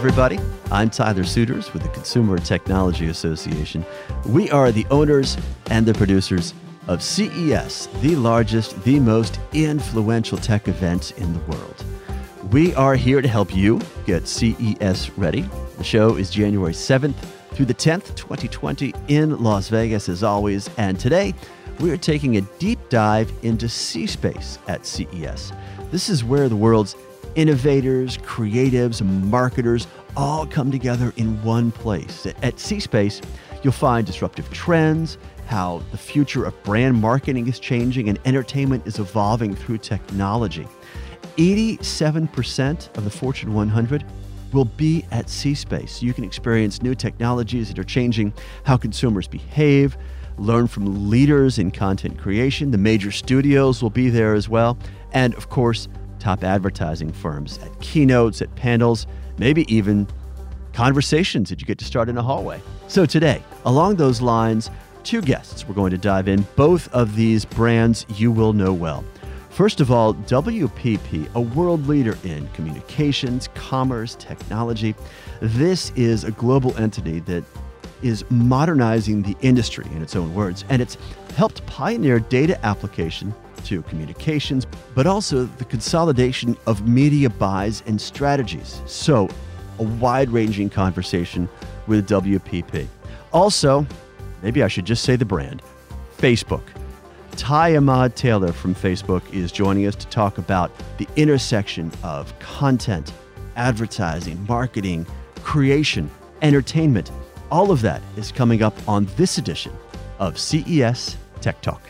everybody. I'm Tyler Suiters with the Consumer Technology Association. We are the owners and the producers of CES, the largest, the most influential tech event in the world. We are here to help you get CES ready. The show is January 7th through the 10th, 2020, in Las Vegas, as always. And today, we are taking a deep dive into C Space at CES. This is where the world's innovators, creatives, marketers all come together in one place. At C Space, you'll find disruptive trends, how the future of brand marketing is changing, and entertainment is evolving through technology. 87% of the Fortune 100 will be at C Space. You can experience new technologies that are changing how consumers behave, learn from leaders in content creation. The major studios will be there as well. And of course, top advertising firms at keynotes, at panels, maybe even conversations that you get to start in a hallway. So today, along those lines, two guests we're going to dive in. Both of these brands you will know well. First of all, WPP, a world leader in communications, commerce, technology. This is a global entity that is modernizing the industry in its own words, and it's helped pioneer data application to communications, but also the consolidation of media buys and strategies. So, a wide ranging conversation with WPP. Also, maybe I should just say the brand Facebook. Ty Ahmad Taylor from Facebook is joining us to talk about the intersection of content, advertising, marketing, creation, entertainment. All of that is coming up on this edition of CES Tech Talk.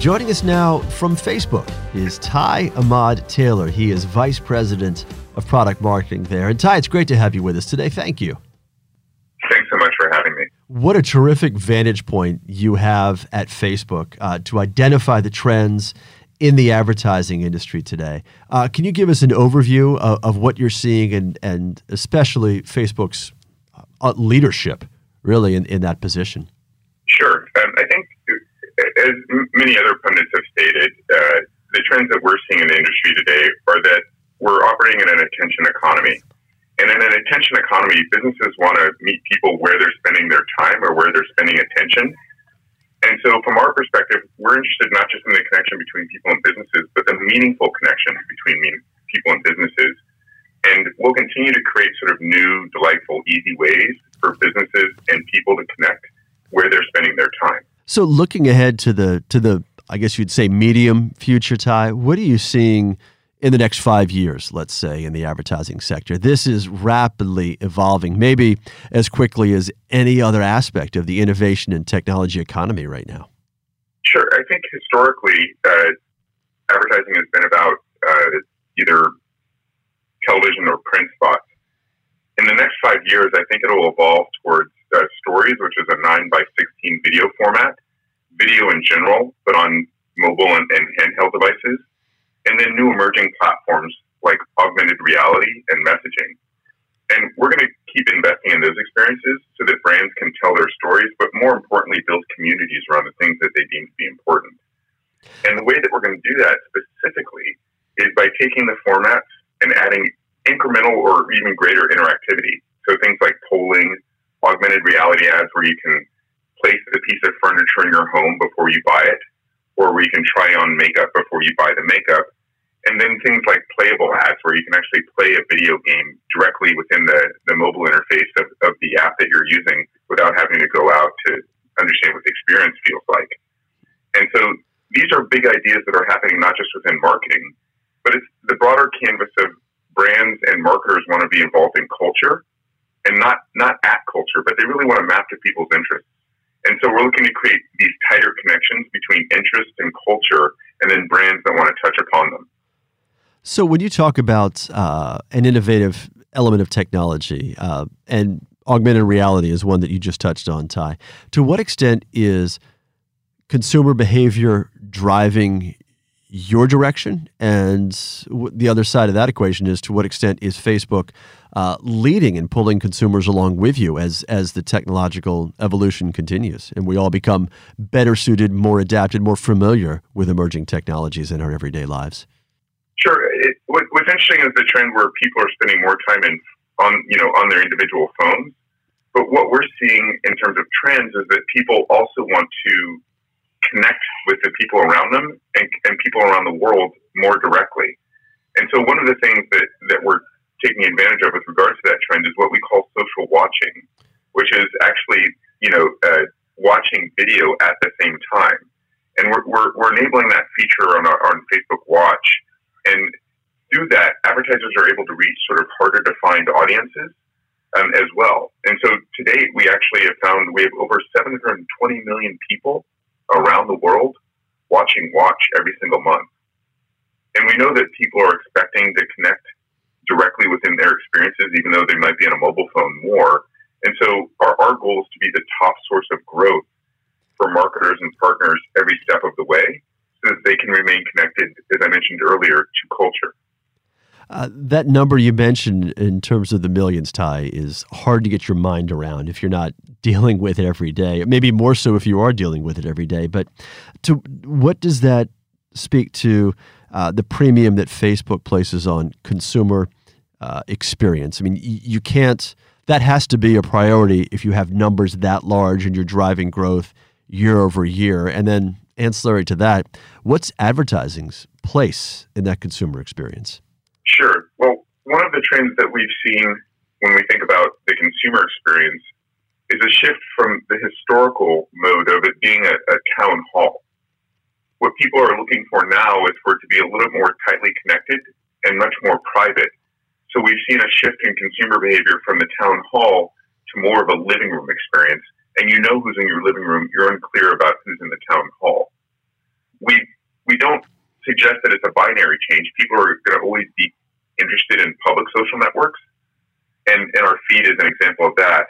Joining us now from Facebook is Ty Ahmad Taylor. He is Vice President of Product Marketing there. And Ty, it's great to have you with us today. Thank you. Thanks so much for having me. What a terrific vantage point you have at Facebook uh, to identify the trends in the advertising industry today. Uh, can you give us an overview of, of, what you're seeing and, and especially Facebook's uh, leadership really in, in that position? Sure. As many other pundits have stated, uh, the trends that we're seeing in the industry today are that we're operating in an attention economy. And in an attention economy, businesses want to meet people where they're spending their time or where they're spending attention. And so, from our perspective, we're interested not just in the connection between people and businesses, but the meaningful connection between people and businesses. And we'll continue to create sort of new, delightful, easy ways for businesses and people to connect where they're spending their time. So looking ahead to the to the I guess you'd say medium future, Ty, what are you seeing in the next five years, let's say, in the advertising sector? This is rapidly evolving, maybe as quickly as any other aspect of the innovation and technology economy right now. Sure. I think historically, uh, advertising has been about uh, either television or print spots. In the next five years, I think it will evolve towards uh, Stories, which is a 9 by 16 video format, video in general, but on mobile and, and handheld devices, and then new emerging platforms like augmented reality and messaging. And we're going to keep investing in those experiences so that brands can tell their stories, but more importantly, build communities around the things that they deem to be important. And the way that we're going to do that specifically is by taking the formats and adding incremental or even greater interactivity. So things like polling, augmented reality ads where you can place a piece of furniture in your home before you buy it, or where you can try on makeup before you buy the makeup. And then things like playable ads where you can actually play a video game directly within the, the mobile interface of, of the app that you're using without having to go out to understand what the experience feels like. And so these are big ideas that are happening not just within marketing, but it's the broader canvas of brands and marketers want to be involved in culture and not not at culture, but they really want to map to people's interests. And so we're looking to create these tighter connections between interest and culture, and then brands that want to touch upon them. So when you talk about uh, an innovative element of technology, uh, and augmented reality is one that you just touched on, Ty. To what extent is consumer behavior driving your direction? And the other side of that equation is to what extent is Facebook uh, leading and pulling consumers along with you as as the technological evolution continues, and we all become better suited, more adapted, more familiar with emerging technologies in our everyday lives. Sure. It, what, what's interesting is the trend where people are spending more time in on you know on their individual phones. But what we're seeing in terms of trends is that people also want to connect with the people around them and, and people around the world more directly. And so one of the things that, that we're taking advantage of with regards to that trend is what we call social watching, which is actually, you know, uh, watching video at the same time. And we're, we're, we're enabling that feature on, our, on Facebook Watch. And through that, advertisers are able to reach sort of harder to find audiences um, as well. And so to date, we actually have found we have over 720 million people around the world watching Watch every single month. And we know that people are expecting to connect directly within their experiences, even though they might be on a mobile phone more. And so our, our goal is to be the top source of growth for marketers and partners every step of the way so that they can remain connected, as I mentioned earlier, to culture. Uh, that number you mentioned in terms of the millions, Ty, is hard to get your mind around if you're not dealing with it every day. Maybe more so if you are dealing with it every day. But to what does that speak to uh, the premium that Facebook places on consumer uh, experience? I mean, y- you can't. That has to be a priority if you have numbers that large and you're driving growth year over year. And then ancillary to that, what's advertising's place in that consumer experience? Sure. Well, one of the trends that we've seen when we think about the consumer experience is a shift from the historical mode of it being a, a town hall. What people are looking for now is for it to be a little more tightly connected and much more private. So we've seen a shift in consumer behavior from the town hall to more of a living room experience. And you know who's in your living room. You're unclear about who's in the town hall. We we don't suggest that it's a binary change. People are going to always be interested in public social networks, and, and our feed is an example of that.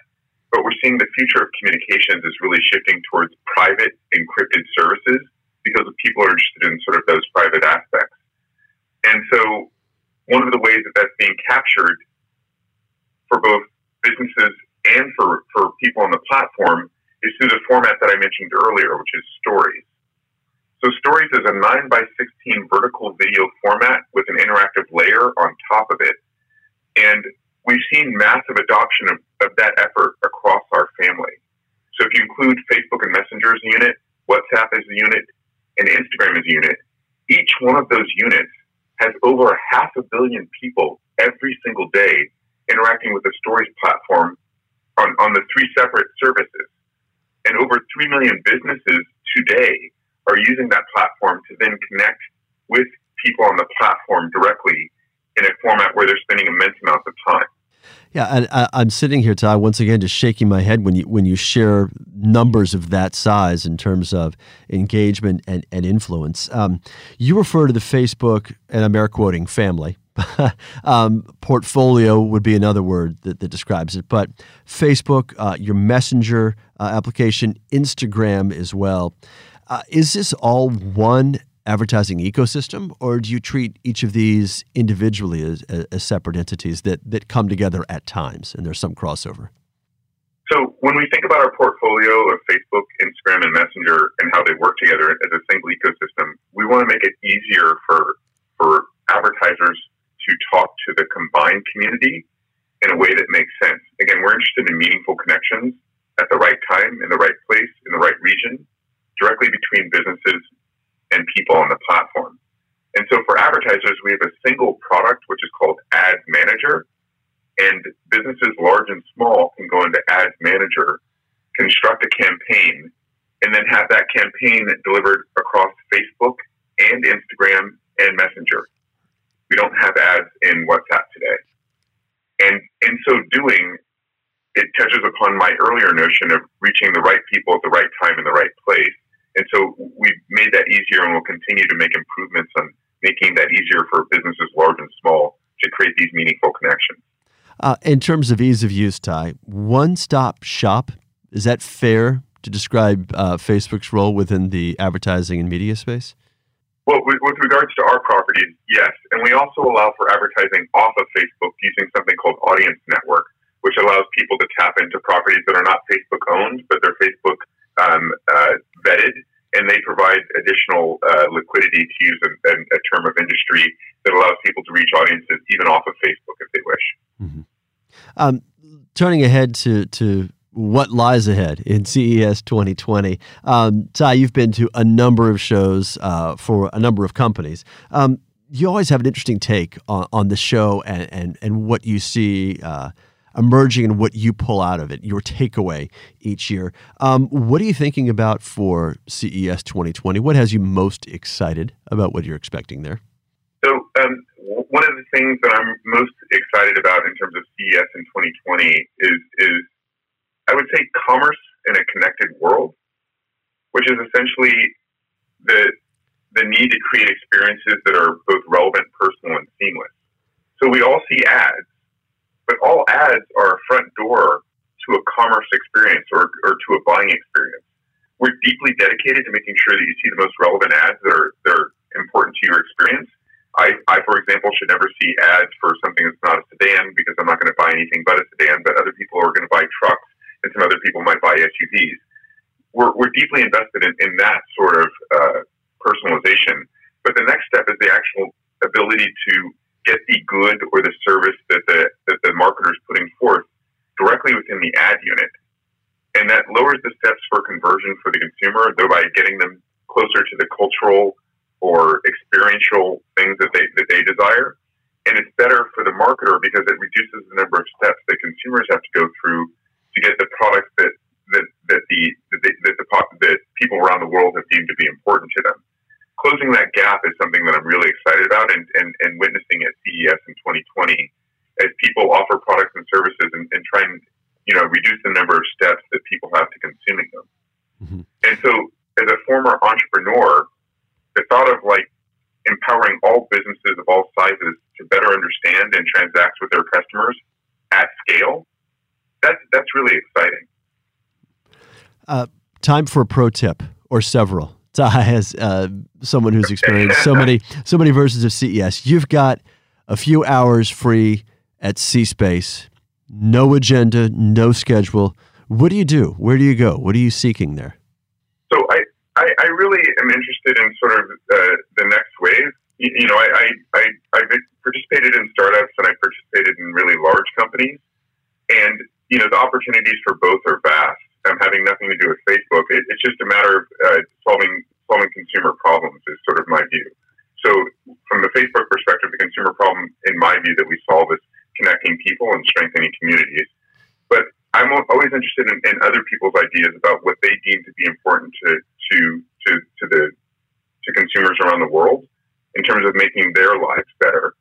But we're seeing the future of communications is really shifting towards private encrypted services because people are interested in sort of those private aspects. And so, one of the ways that that's being captured for both businesses and for, for people on the platform is through the format that I mentioned earlier, which is stories. So Stories is a 9 by 16 vertical video format with an interactive layer on top of it. And we've seen massive adoption of, of that effort across our family. So if you include Facebook and Messenger as a unit, WhatsApp as a unit, and Instagram as a unit, each one of those units has over half a billion people every single day interacting with the Stories platform on, on the three separate services. And over 3 million businesses today are using that platform to then connect with people on the platform directly in a format where they're spending immense amounts of time. Yeah, and I'm sitting here, Ty, once again, just shaking my head when you when you share numbers of that size in terms of engagement and, and influence. Um, you refer to the Facebook, and I'm air quoting, family. um, portfolio would be another word that, that describes it. But Facebook, uh, your Messenger uh, application, Instagram as well. Uh, is this all one advertising ecosystem, or do you treat each of these individually as, as, separate entities that, that come together at times and there's some crossover? So, when we think about our portfolio of Facebook, Instagram, and Messenger and how they work together as a single ecosystem, we want to make it easier for, for advertisers to talk to the combined community in a way that makes sense. Again, we're interested in meaningful connections at the right time, in the right place, in the right region directly between businesses and people on the platform. And so for advertisers, we have a single product, which is called Ads Manager. And businesses large and small can go into Ads Manager, construct a campaign, and then have that campaign delivered across Facebook and Instagram and Messenger. We don't have ads in WhatsApp today. And in so doing, it touches upon my earlier notion of reaching the right people at the right time in the right place and so we've made that easier and we'll continue to make improvements on making that easier for businesses large and small to create these meaningful connections. Uh, in terms of ease of use, Ty, one stop shop, is that fair to describe uh, Facebook's role within the advertising and media space? Well, with, with, regards to our properties, yes. And we also allow for advertising off of Facebook using something called Audience Network, which allows people to tap into properties that are not Facebook owned, but they're Facebook um, uh, vetted, and they provide additional uh, liquidity to use a, a, term of industry that allows people to reach audiences even off of Facebook if they wish. Mm-hmm. Um, turning ahead to to what lies ahead in CES 2020. Um, Ty, you've been to a number of shows uh, for a number of companies. Um, you always have an interesting take on, on the show and, and, and what you see uh, emerging and what you pull out of it, your takeaway each year. Um, what are you thinking about for CES 2020? What has you most excited about what you're expecting there? So, um, one of the things that I'm most excited about in terms of CES in 2020 is is I would say commerce in a connected world, which is essentially the the need to create experiences that are both relevant, personal, and seamless. So we all see ads, but all ads are a front door to a commerce experience or, or to a buying experience. We're deeply dedicated to making sure that you see the most relevant ads that are, that are important to your experience I, I, for example, should never see ads for something that's not a sedan because I'm not going to buy anything but a sedan, but other people are going to buy trucks and some other people might buy SUVs. We're, we're deeply invested in, in that sort of uh, personalization. But the next step is the actual ability to get the good or the service that the, that the marketer is putting forth directly within the ad unit. And that lowers the steps for conversion for the consumer, thereby getting them closer to the cultural or experiential things that they that they desire. And it's better for the marketer because it reduces the number of steps that consumers have to go through to get the products that that, that the that, they, that the that people around the world have deemed to be important to them. Closing that gap is something that I'm really excited about and, and, and witnessing at CES in 2020 as people offer products and services and, and try and you know reduce the number of steps that people have to consuming them. Mm-hmm. And so, as a former entrepreneur, the thought of like empowering all businesses of all sizes to better understand and transact with their customers at scale, that's that's really exciting. Uh, time for a pro tip or several. Ty, as uh, someone who's experienced so many so many versions of CES, you've got a few hours free at C Space. No agenda, no schedule. What do you do? Where do you go? What are you seeking there? So I, I, I really am interested in sort of uh, the next wave. You, you know, I, I, I, I've participated in startups and I participated in really large companies. And, you know, the opportunities for both are vast. Um, having nothing to do with Facebook, it, it's just a matter of uh, solving solving consumer problems is sort of my view. So, from the Facebook perspective, the consumer problem, in my view, that we solve is connecting people and strengthening communities. But I'm always interested in, in, other people's ideas about what they deem to be important to, to, to, to the to consumers around the world in terms of making their lives better.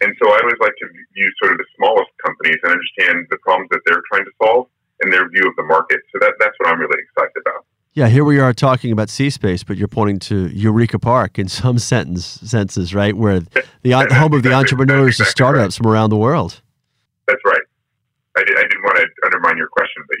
And so I always like to view sort of the smallest companies and understand the problems that they're trying to solve and their view of the market. So that, that's what I'm really excited about. Yeah, here we are talking about C Space, but you're pointing to Eureka Park in some sentence senses, right? Where the home of the entrepreneurs exactly and startups right. from around the world. That's right. I, did, I didn't want to undermine your question, but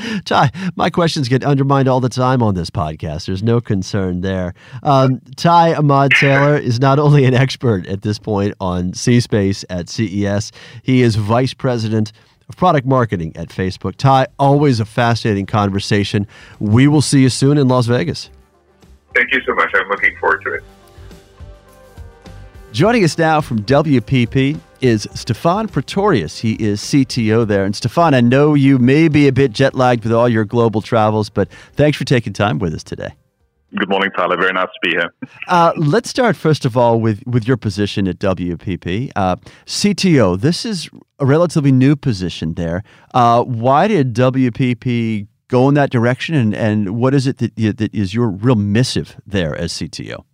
yes. Ty, my questions get undermined all the time on this podcast. There's no concern there. Um, Ty Ahmad Taylor is not only an expert at this point on C Space at CES, he is vice president of product marketing at Facebook. Ty, always a fascinating conversation. We will see you soon in Las Vegas. Thank you so much. I'm looking forward to it. Joining us now from WPP is Stephan Pretorius. He is CTO there. And Stephan, I know you may be a bit jet lagged with all your global travels, but thanks for taking time with us today. Good morning, Tyler. Very nice to be here. Uh, let's start first of all with, with your position at WPP. Uh, CTO, this is a relatively new position there. Uh, why did WPP go in that direction, and, and what is it that, that is your real missive there as CTO?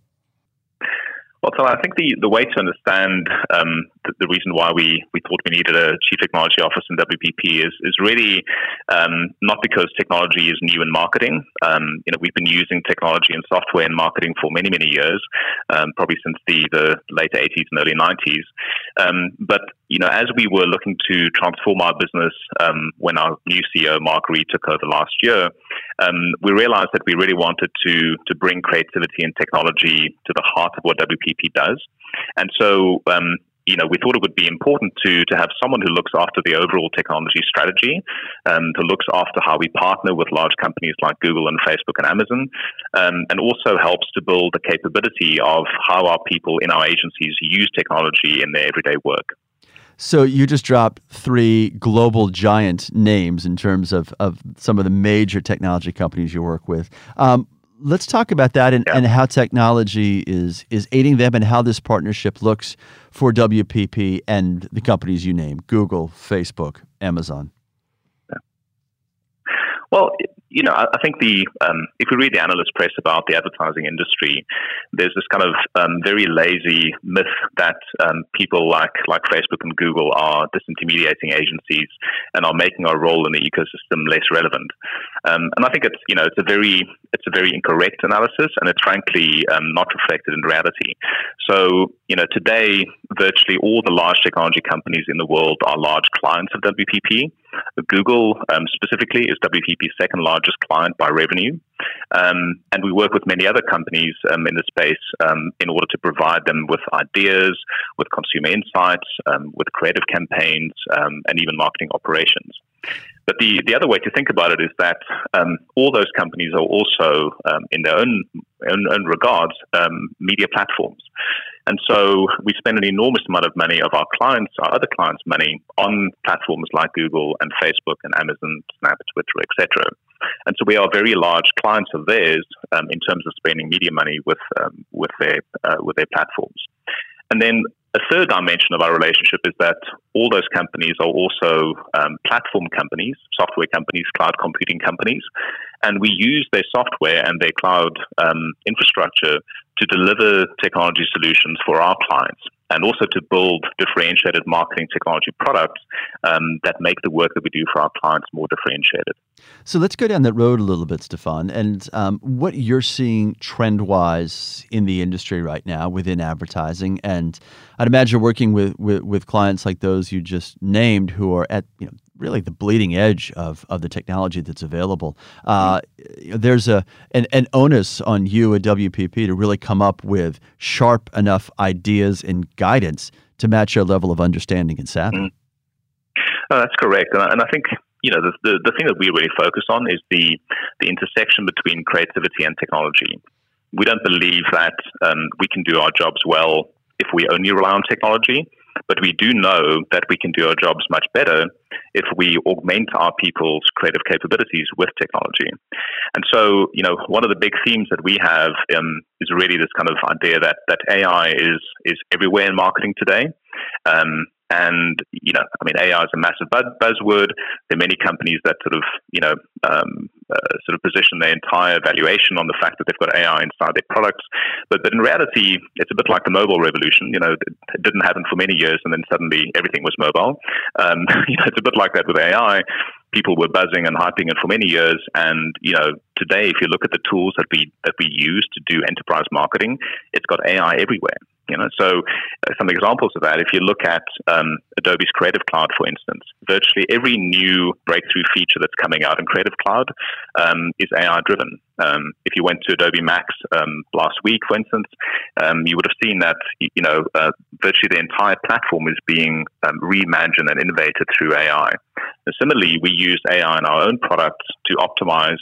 Well, so I think the, the way to understand um, the, the, reason why we, we thought we needed a chief technology officer in WPP is, is really um, not because technology is new in marketing. Um, you know, we've been using technology and software in marketing for many, many years, um, probably since the, the late 80s and early 90s. Um, but, you know, as we were looking to transform our business um, when our new CEO, Mark Read, took over last year, we realized that we really wanted to, to bring creativity and technology to the heart of what WPP does. And so, um, you know, we thought it would be important to to have someone who looks after the overall technology strategy, um, who looks after how we partner with large companies like Google and Facebook and Amazon, um, and also helps to build the capability of how our people in our agencies use technology in their everyday work. So you just dropped three global giant names in terms of, of some of the major technology companies you work with. Um, let's talk about that and, yeah. and how technology is is aiding them and how this partnership looks for WPP and the companies you name Google, Facebook, Amazon. Well, you know, I think the um, if we read the analyst press about the advertising industry, there's this kind of um, very lazy myth that um, people like like Facebook and Google are disintermediating agencies and are making our role in the ecosystem less relevant. Um, and I think it's you know it's a very it's a very incorrect analysis, and it's frankly um, not reflected in reality. So you know, today virtually all the large technology companies in the world are large clients of WPP. Google um, specifically is WPP's second largest client by revenue. Um, and we work with many other companies um, in the space um, in order to provide them with ideas, with consumer insights, um, with creative campaigns, um, and even marketing operations. But the, the other way to think about it is that all those companies are also, in their own, own, own regards, media platforms. And so we spend an enormous amount of money of our clients, our other clients' money on platforms like Google and Facebook and Amazon, Snap, Twitter, etc. And so we are very large clients of theirs um, in terms of spending media money with um, with their uh, with their platforms. And then a third dimension of our relationship is that all those companies are also um, platform companies, software companies, cloud computing companies, and we use their software and their cloud um, infrastructure to deliver technology solutions for our clients and also to build differentiated marketing technology products um, that make the work that we do for our clients more differentiated. So let's go down that road a little bit, Stephan, and um, what you're seeing trend wise in the industry right now within advertising. And I'd imagine working with, with, with clients like those you just named who are at you know really the bleeding edge of, of the technology that's available. Uh, there's a an, an, onus on you at WPP to really come up with sharp enough ideas and guidance to match your level of understanding and savvy. Mm. Oh, that's correct, and I, and I think you know the, the, the thing that we really focus on is the the intersection between creativity and technology. We don't believe that um, we can do our jobs well if we only rely on technology. But we do know that we can do our jobs much better if we augment our people's creative capabilities with technology. And so, you know, one of the big themes that we have um, is really this kind of idea that, that AI is, is everywhere in marketing today. Um, and you know, I mean, AI is a massive buzzword. There are many companies that sort of you know um, uh, sort of position their entire valuation on the fact that they've got AI inside their products. But but in reality, it's a bit like the mobile revolution. You know, it didn't happen for many years, and then suddenly everything was mobile. Um, you know, it's a bit like that with AI. People were buzzing and hyping it for many years, and you know, today, if you look at the tools that we that we use to do enterprise marketing, it's got AI everywhere. You know, so uh, some examples of that. If you look at um, Adobe's Creative Cloud, for instance, virtually every new breakthrough feature that's coming out in Creative Cloud um, is AI driven. Um, if you went to Adobe Max um, last week, for instance, um, you would have seen that you know uh, virtually the entire platform is being um, reimagined and innovated through AI. And similarly, we use AI in our own products to optimize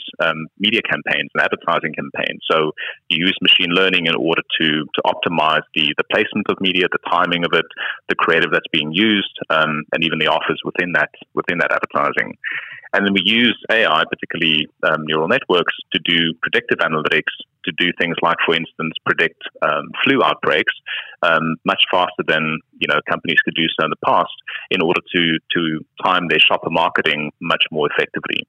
media campaigns and advertising campaigns. So you use machine learning in order to to optimize the the placement of media, the timing of it, the creative that's being used, um, and even the offers within that within that advertising. And then we use AI, particularly um, neural networks, to do predictive analytics to do things like, for instance, predict um, flu outbreaks um, much faster than you know companies could do so in the past, in order to to time their shopper marketing much more effectively.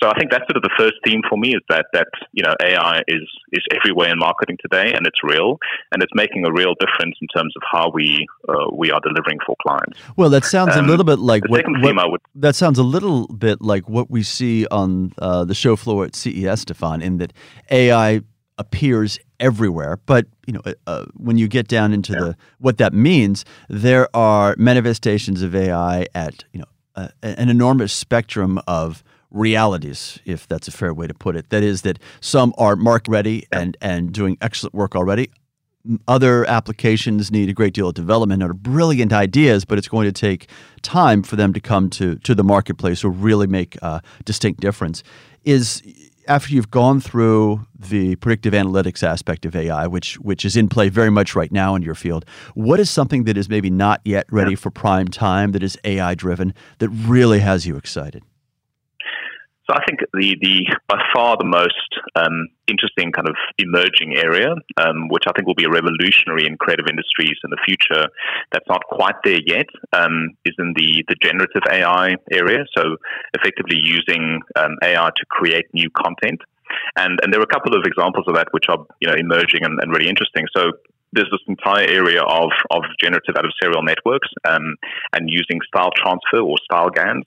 So I think that's sort of the first theme for me is that that you know AI is is everywhere in marketing today, and it's real, and it's making a real difference in terms of how we uh, we are delivering for clients. Well, that sounds um, a little bit like what, what would, that sounds a little bit like what we see on uh, the show floor at CES, Stephan, in that AI appears everywhere. But you know, uh, uh, when you get down into yeah. the what that means, there are manifestations of AI at you know uh, an enormous spectrum of realities, if that's a fair way to put it. That is that some are market ready and and doing excellent work already. other applications need a great deal of development or brilliant ideas, but it's going to take time for them to come to to the marketplace or really make a distinct difference. Is after you've gone through the predictive analytics aspect of AI, which which is in play very much right now in your field, what is something that is maybe not yet ready for prime time that is AI driven that really has you excited? I think the, the by far the most um, interesting kind of emerging area, um, which I think will be a revolutionary in creative industries in the future, that's not quite there yet, um, is in the, the generative AI area. So effectively using um, AI to create new content. And, and there are a couple of examples of that which are you know emerging and, and really interesting. So there's this entire area of, of generative adversarial networks um, and using style transfer or style GANs.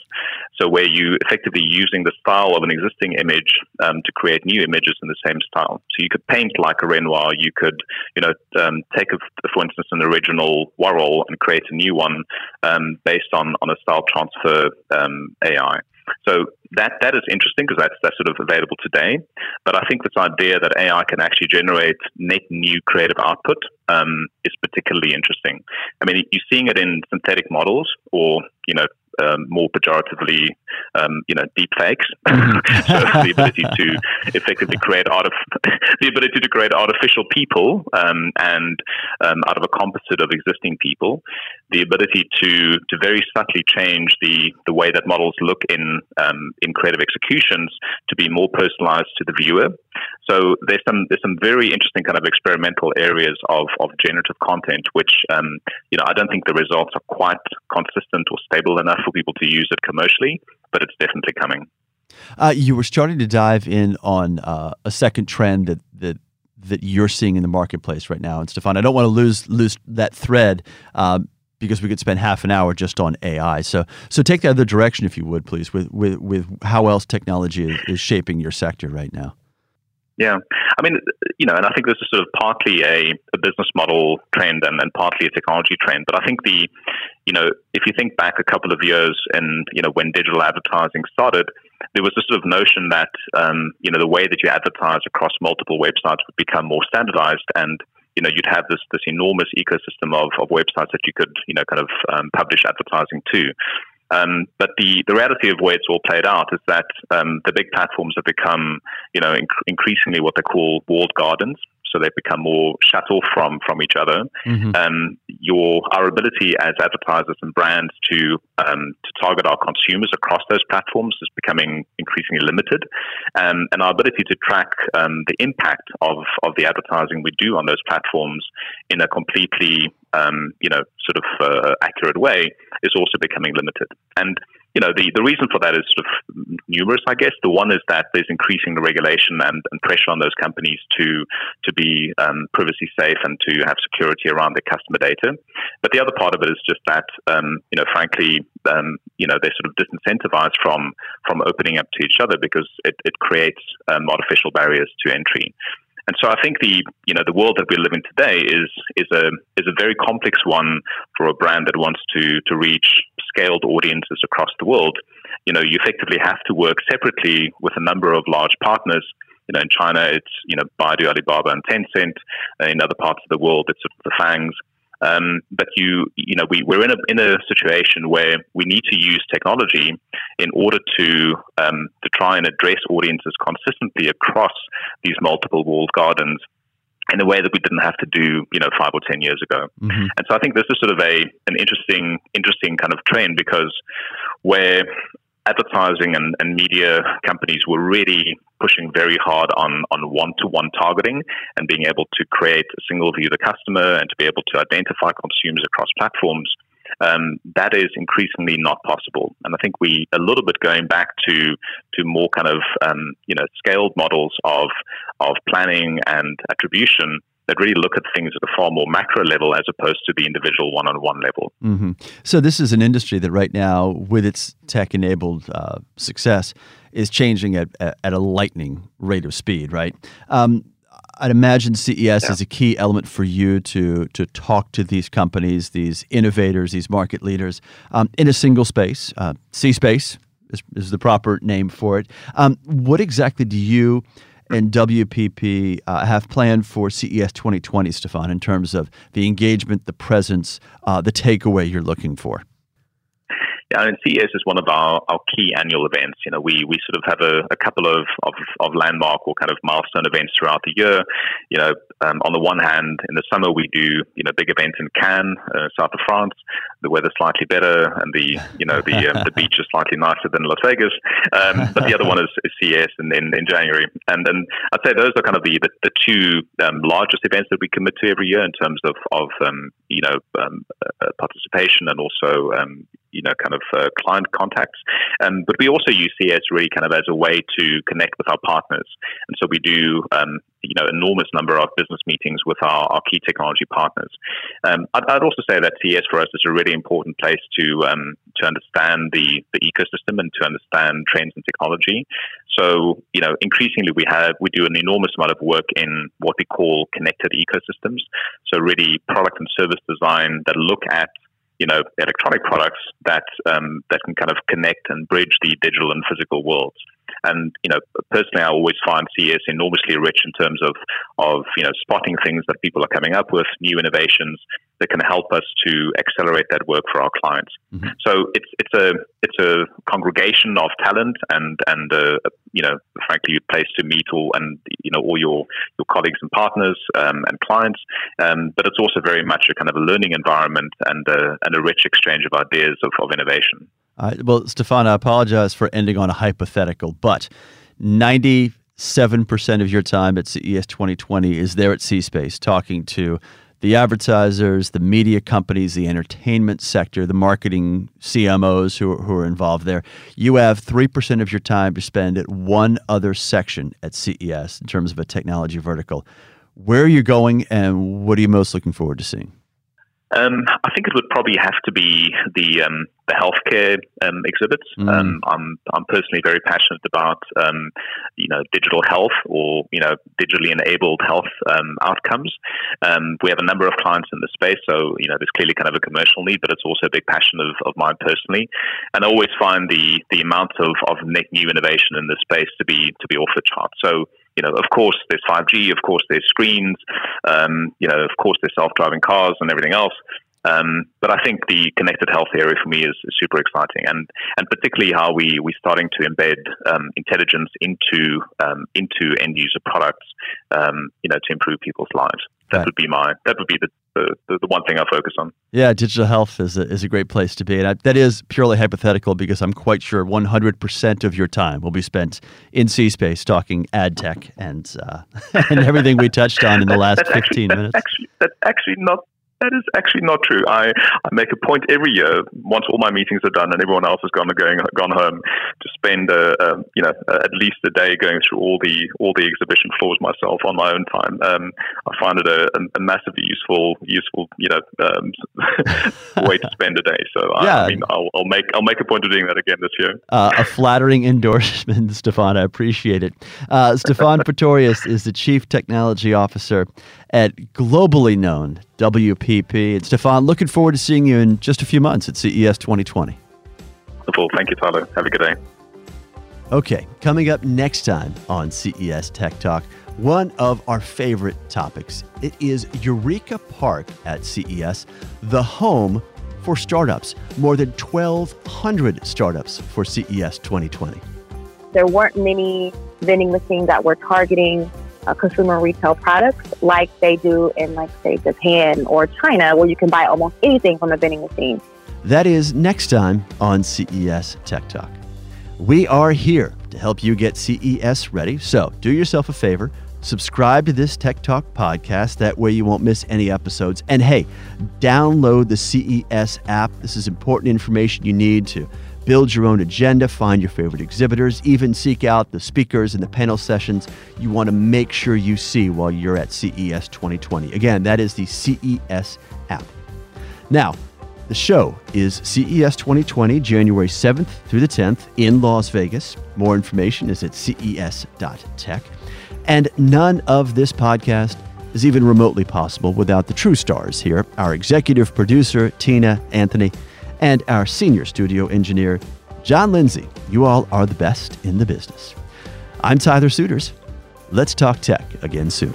So where you effectively using the style of an existing image um, to create new images in the same style. So you could paint like a Renoir. You could, you know, um, take, a, for instance, an original Warhol and create a new one um, based on, on a style transfer um, AI. So that that is interesting because that's that's sort of available today. But I think this idea that AI can actually generate net new creative output um, is particularly interesting. I mean, you're seeing it in synthetic models or you know um, more pejoratively, um, you know, deep fakes. So the ability to effectively create art of the ability to create artificial people um, and um, out of a composite of existing people, the ability to to very subtly change the the way that models look in um, in creative executions to be more personalized to the viewer. So there's some there's some very interesting kind of experimental areas of, of generative content, which um, you know I don't think the results are quite consistent or stable enough for people to use it commercially, but it's definitely coming. Uh, you were starting to dive in on uh, a second trend that that that you're seeing in the marketplace right now, and Stephan, I don't want to lose lose that thread. Um, because we could spend half an hour just on AI. So, so take the other direction, if you would, please, with with, with how else technology is, is shaping your sector right now. Yeah, I mean, you know, and I think this is sort of partly a, a business model trend and, and partly a technology trend. But I think the, you know, if you think back a couple of years and you know when digital advertising started, there was this sort of notion that um, you know the way that you advertise across multiple websites would become more standardized and you know you'd have this this enormous ecosystem of, of websites that you could you know kind of um, publish advertising to. Um, but the, the reality of where it's all played out is that um, the big platforms have become, you know, inc- increasingly what they call walled gardens so they become more shut off from from each other. Mm-hmm. Um, your our ability as advertisers and brands to um, to target our consumers across those platforms is becoming increasingly limited, um, and our ability to track um, the impact of of the advertising we do on those platforms in a completely um, you know sort of uh, accurate way is also becoming limited and you know, the, the reason for that is sort of numerous, I guess. The one is that there's increasing the regulation and, and pressure on those companies to to be um, privacy safe and to have security around their customer data. But the other part of it is just that, um, you know, frankly, um, you know, they're sort of disincentivized from from opening up to each other because it, it creates um, artificial barriers to entry. And so I think the you know the world that we live in today is is a is a very complex one for a brand that wants to to reach scaled audiences across the world. You know, you effectively have to work separately with a number of large partners. You know, in China, it's you know Baidu, Alibaba, and Tencent. In other parts of the world, it's the FANGs. Um, but you, you know, we, we're in a in a situation where we need to use technology in order to um, to try and address audiences consistently across these multiple walled gardens in a way that we didn't have to do, you know, five or ten years ago. Mm-hmm. And so I think this is sort of a an interesting interesting kind of trend because where advertising and, and media companies were really pushing very hard on on one to one targeting and being able to create a single view of the customer and to be able to identify consumers across platforms. Um, that is increasingly not possible, and I think we a little bit going back to to more kind of um, you know scaled models of of planning and attribution that really look at things at a far more macro level as opposed to the individual one on one level. Mm-hmm. So, this is an industry that right now, with its tech enabled uh, success, is changing at, at a lightning rate of speed, right? Um, I'd imagine CES yeah. is a key element for you to to talk to these companies, these innovators, these market leaders um, in a single space. Uh, C space is, is, the proper name for it. Um, what exactly do you and WPP uh, have planned for CES 2020, Stephan, in terms of the engagement, the presence, uh, the takeaway you're looking for? Yeah, and CES is one of our, our key annual events. You know, we, we sort of have a, a couple of, of, of, landmark or kind of milestone events throughout the year. You know, um, on the one hand, in the summer we do you know big events in Cannes, uh, south of France. The weather's slightly better, and the you know the um, the beach is slightly nicer than Las Vegas. Um, but the other one is, is CES in, in, in, January, and then I'd say those are kind of the the, the two um, largest events that we commit to every year in terms of of um, you know um, uh, participation and also you know, kind of uh, client contacts. Um, but we also use CS really kind of as a way to connect with our partners. And so we do, um, you know, enormous number of business meetings with our, our key technology partners. Um, I'd, I'd, also say that CS for us is a really important place to um, to understand the, the ecosystem and to understand trends in technology. So, you know, increasingly we have we do an enormous amount of work in what we call connected ecosystems. So really product and service design that look at you know, electronic products that um, that can kind of connect and bridge the digital and physical worlds. And you know, personally, I always find CES enormously rich in terms of of you know spotting things that people are coming up with, new innovations that can help us to accelerate that work for our clients. Mm-hmm. So it's it's a it's a congregation of talent and and uh, you know, frankly, a place to meet all and you know all your your colleagues and partners um, and clients. Um, but it's also very much a kind of a learning environment and uh, and a rich exchange of ideas of, of innovation. Uh, well, Stephan, I apologize for ending on a hypothetical, but 97% of your time at CES 2020 is there at C-Space talking to the advertisers, the media companies, the entertainment sector, the marketing CMOs who are, who are involved there. You have 3% of your time to spend at one other section at CES in terms of a technology vertical. Where are you going and what are you most looking forward to seeing? Um, I think it would probably have to be the um, the healthcare um, exhibits. Mm. Um, I'm I'm personally very passionate about um, you know digital health or you know digitally enabled health um, outcomes. we have a number of clients in the space, so you know there's clearly kind of a commercial need, but it's also a big passion of, of mine personally. And I always find the the amount of, of net new innovation in this space to be to be off the chart. So you know, of course, there's 5G, of course, there's screens, um, you know, of course, there's self-driving cars and everything else. Um, but I think the connected health area for me is, is, super exciting, and and particularly how we we're starting to embed um, intelligence into um, into end user products, um, you know, to improve people's lives. That right. would be my that would be the, the, the one thing I focus on. Yeah, digital health is a, is a great place to be, and I, that is purely hypothetical because I'm quite sure 100% of your time will be spent in C space talking ad tech and uh, and everything we touched on in the last 15 actually, minutes. Actually, that's actually not that is actually not true. I, I make a point every year, once all my meetings are done and everyone else has gone going gone home, to spend a, um, you know at least a day going through all the all the exhibition floors myself on my own time. Um, I find it a, a, massively useful useful you know um, way to spend a day. So yeah. I, I mean, I'll, I'll, make I'll make a point of doing that again this year. Uh, a flattering endorsement, Stephan. I appreciate it. Uh, Stephan Pretorius is the chief technology officer at globally known WPP. And Stephan, looking forward to seeing you in just a few months at CES 2020. Wonderful. Thank you, Tyler. Have a good day. Okay, coming up next time on CES Tech Talk, one of our favorite topics. It is Eureka Park at CES, the home for startups. More than 1,200 startups for CES 2020. There weren't many vending machines that were targeting uh, consumer retail products like they do in, like, say, Japan or China, where you can buy almost anything from a vending machine. That is next time on CES Tech Talk. We are here to help you get CES ready. So do yourself a favor, subscribe to this Tech Talk podcast. That way you won't miss any episodes. And hey, download the CES app. This is important information you need to build your own agenda, find your favorite exhibitors, even seek out the speakers and the panel sessions you want to make sure you see while you're at CES 2020. Again, that is the CES app. Now, the show is CES 2020, January 7th through the 10th in Las Vegas. More information is at ces.tech. And none of this podcast is even remotely possible without the true stars here our executive producer, Tina Anthony and our senior studio engineer, John Lindsay. You all are the best in the business. I'm Tyler Suiters. Let's talk tech again soon.